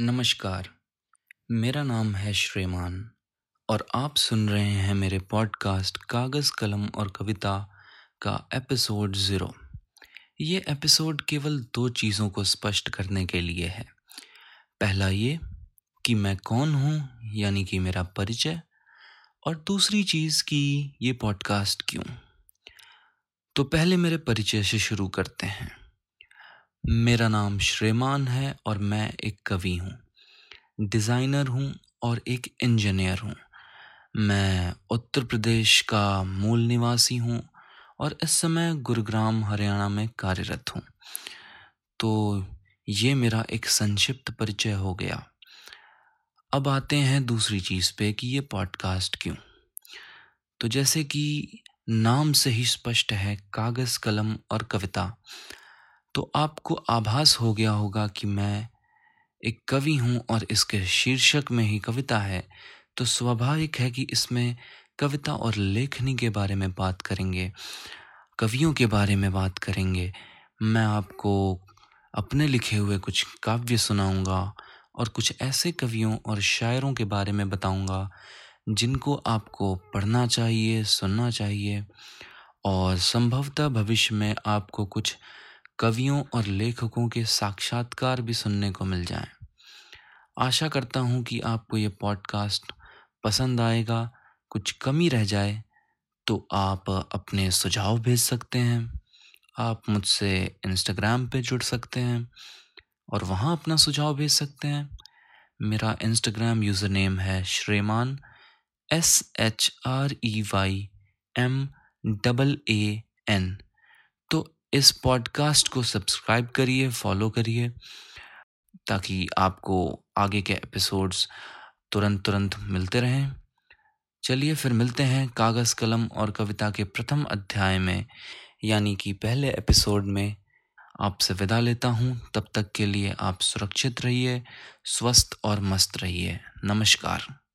नमस्कार, मेरा नाम है श्रीमान और आप सुन रहे हैं मेरे पॉडकास्ट कागज़ कलम और कविता का एपिसोड ज़ीरो ये एपिसोड केवल दो चीज़ों को स्पष्ट करने के लिए है। पहला ये कि मैं कौन हूँ, यानी कि मेरा परिचय, और दूसरी चीज़ कि ये पॉडकास्ट क्यों? तो पहले मेरे परिचय से शुरू करते हैं। मेरा नाम श्रीमान है और मैं एक कवि हूँ। डिज़ाइनर हूँ और एक इंजीनियर हूँ। मैं उत्तर प्रदेश का मूल निवासी हूँ और इस समय गुरुग्राम, हरियाणा में कार्यरत हूँ। तो ये मेरा एक संक्षिप्त परिचय हो गया। अब आते हैं दूसरी चीज़ पे कि ये पॉडकास्ट क्यों? तो जैसे कि नाम से ही स्पष्ट है, कागज़, कलम और कविता। तो आपको आभास हो गया होगा कि मैं एक कवि हूँ और इसके शीर्षक में ही कविता है। तो स्वाभाविक है कि इसमें कविता और लेखनी के बारे में बात करेंगे, कवियों के बारे में बात करेंगे। मैं आपको अपने लिखे हुए कुछ काव्य सुनाऊँगा और कुछ ऐसे कवियों और शायरों के बारे में बताऊँगा, जिनको आपको पढ़ना चाहिए, सुनना चाहिए और संभवतः भविष्य में आपको कुछ कवियों और लेखकों के साक्षात्कार भी सुनने को मिल जाएँ। आशा करता हूँ कि आपको ये पॉडकास्ट पसंद आएगा, कुछ कमी रह जाए तो आप अपने सुझाव भेज सकते हैं। आप मुझसे इंस्टाग्राम पे जुड़ सकते हैं और वहाँ अपना सुझाव भेज सकते हैं। मेरा इंस्टाग्राम यूज़र नेम है Shreman S H R E Y M double A N इस पॉडकास्ट को सब्सक्राइब करिए, फॉलो करिए, ताकि आपको आगे के एपिसोड्स तुरंत तुरंत मिलते रहें। चलिए फिर मिलते हैं कागज़, कलम और कविता के प्रथम अध्याय में, यानी कि पहले एपिसोड में। आपसे विदा लेता हूँ। तब तक के लिए आप सुरक्षित रहिए, स्वस्थ और मस्त रहिए। नमस्कार।